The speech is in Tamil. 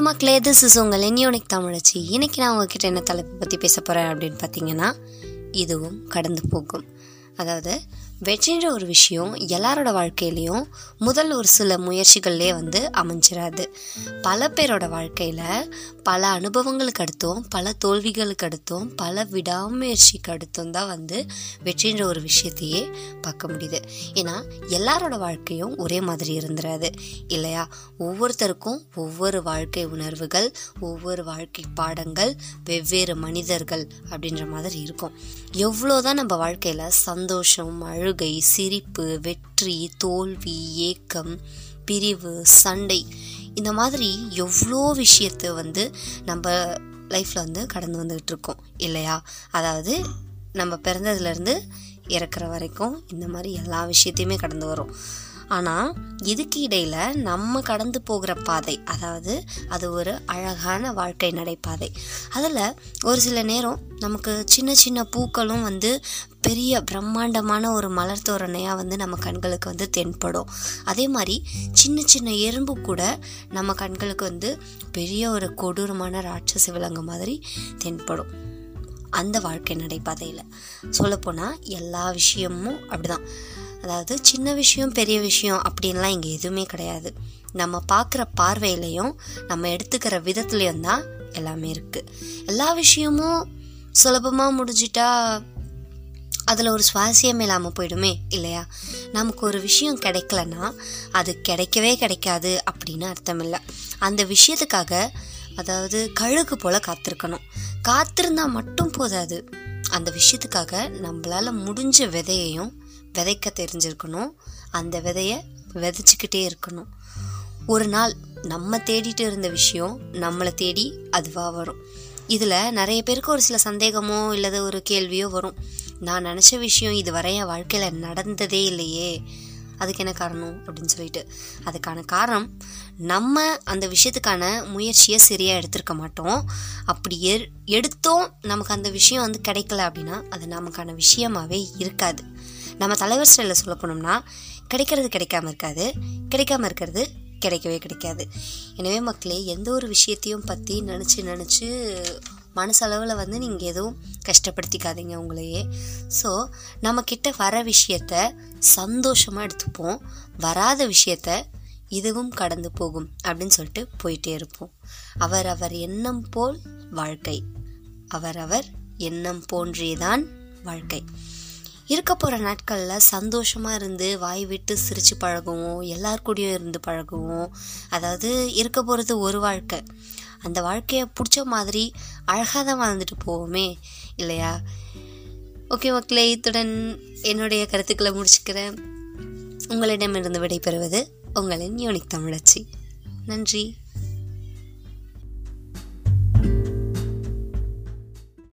மக்களே திஸ் இஸ் உங்கள் இனியோனிக் தமிழச்சி. இன்னைக்கு நான் உங்ககிட்ட என்ன தலைப்பை பற்றி பேச போகிறேன் அப்படின்னு பார்த்தீங்கன்னா இதுவும் கடந்து போகும். அதாவது வெற்றின்ற ஒரு விஷயம் எல்லாரோட வாழ்க்கையிலையும் முதல் ஒரு சில முயற்சிகள்லே வந்து அமைஞ்சிடாது பல பேரோட வாழ்க்கையில் பல அனுபவங்களுக்கு அடுத்தும் பல தோல்விகளுக்கு அடுத்தும் பல விடாமுயற்சிக்கு அடுத்தும் தான் வந்து வெற்றின்ற ஒரு விஷயத்தையே பார்க்க முடியுது. ஏன்னா எல்லாரோட வாழ்க்கையும் ஒரே மாதிரி இருந்துராது இல்லையா? ஒவ்வொருத்தருக்கும் ஒவ்வொரு வாழ்க்கை உணர்வுகள் ஒவ்வொரு வாழ்க்கை பாடங்கள் வெவ்வேறு மனிதர்கள் அப்படின்ற மாதிரி இருக்கும். எவ்வளோதான் நம்ம வாழ்க்கையில் சந்தோஷம் அழுகை சிரிப்பு வெற்றி தோல்வி ஏக்கம் பிரிவு சண்டை இந்த மாதிரி எவ்வளோ விஷயத்தை வந்து நம்ம லைஃப்பில் வந்து கடந்து வந்துக்கிட்டு இருக்கோம் இல்லையா? அதாவது நம்ம பிறந்ததுலேருந்து இறக்குற வரைக்கும் இந்த மாதிரி எல்லா விஷயத்தையுமே கடந்து வரும் ஆனால் இதுக்கு இடையில் நம்ம கடந்து போகிற பாதை அதாவது அது ஒரு அழகான வாழ்க்கை நடைபாதை. அதில் ஒரு சில நேரம் நமக்கு சின்ன சின்ன பூக்களும் வந்து பெரிய பிரம்மாண்டமான ஒரு மலர் தோரணையாக வந்து நம்ம கண்களுக்கு வந்து தென்படும். அதே மாதிரி சின்ன சின்ன எறும்பு கூட நம்ம கண்களுக்கு வந்து பெரிய ஒரு கொடூரமான ராட்சச விலங்கு மாதிரி தென்படும். அந்த வாழ்க்கை நடைபாதையில். சொல்லப்போனால் எல்லா விஷயமும் அப்படிதான். அதாவது சின்ன விஷயம் பெரிய விஷயம் அப்படின்லாம் இங்கே எதுவுமே கிடையாது. நம்ம பார்க்குற பார்வையிலையும் நம்ம எடுத்துக்கிற விதத்துலேயும் தான் எல்லாமே இருக்குது எல்லா விஷயமும் சுலபமாக முடிஞ்சிட்டா அதில் ஒரு சுவாசியம் இல்லாமல் போயிடுமே இல்லையா? நமக்கு ஒரு விஷயம் கிடைக்கலன்னா அது கிடைக்கவே கிடைக்காது அப்படின்னு அர்த்தம் இல்லை அந்த விஷயத்துக்காக அதாவது கழுகு போல் காத்திருக்கணும். காத்திருந்தா மட்டும் போதாது. அந்த விஷயத்துக்காக நம்மளால் முடிஞ்ச விதையையும் விதைக்க தெரிஞ்சிருக்கணும். அந்த விதையை விதைச்சிக்கிட்டே இருக்கணும். ஒரு நாள் நம்ம தேடிட்டு இருந்த விஷயம் நம்மளை தேடி அதுவாக வரும். இதில் நிறைய பேருக்கு ஒரு சில சந்தேகமோ இல்லை ஒரு கேள்வியோ வரும். நான் நினச்ச விஷயம் இதுவரை என் வாழ்க்கையில் நடந்ததே இல்லையே. அதுக்கு என்ன காரணம்? அப்படின்னு சொல்லிட்டு. அதுக்கான காரணம் நம்ம அந்த விஷயத்துக்கான முயற்சியை சரியாக எடுத்திருக்க மாட்டோம். அப்படி எ எடுத்தோம் நமக்கு அந்த விஷயம் வந்து கிடைக்கல அப்படின்னா அது நமக்கான விஷயமாகவே இருக்காது. நம்ம தலைவர் ஸ்டைலில் சொல்ல போனோம்னா கிடைக்கிறது கிடைக்காம இருக்காது. கிடைக்காம இருக்கிறது கிடைக்கவே கிடைக்காது. எனவே மக்களே எந்த ஒரு விஷயத்தையும் பற்றி நினச்சி நினச்சி மனசளவில் வந்து நீங்கள் எதுவும் கஷ்டப்படுத்திக்காதீங்க உங்களையே. ஸோ நம்மக்கிட்ட வர விஷயத்த சந்தோஷமாக எடுத்துப்போம். வராத விஷயத்த இதுவும் கடந்து போகும் அப்படின்னு சொல்லிட்டு போயிட்டே இருப்போம். அவர் அவர் எண்ணம் போல் வாழ்க்கை. அவர் அவர் எண்ணம் போன்றேதான் வாழ்க்கை. இருக்க போகிற நாட்களில் சந்தோஷமாக இருந்து வாய் விட்டு சிரித்து பழகுவோம். எல்லார் கூடயும் இருந்து பழகுவோம். அதாவது இருக்க போகிறது ஒரு வாழ்க்கை. அந்த வாழ்க்கையை பிடிச்ச மாதிரி அழகாக தான் வாழ்ந்துட்டு போவோமே இல்லையா? ஓகே மக்களே இத்துடன் என்னுடைய கருத்துக்களை முடிச்சுக்கிறேன். உங்களிடமிருந்து விடைபெறுவது உங்களின் யூனிக் தமிழச்சி. நன்றி.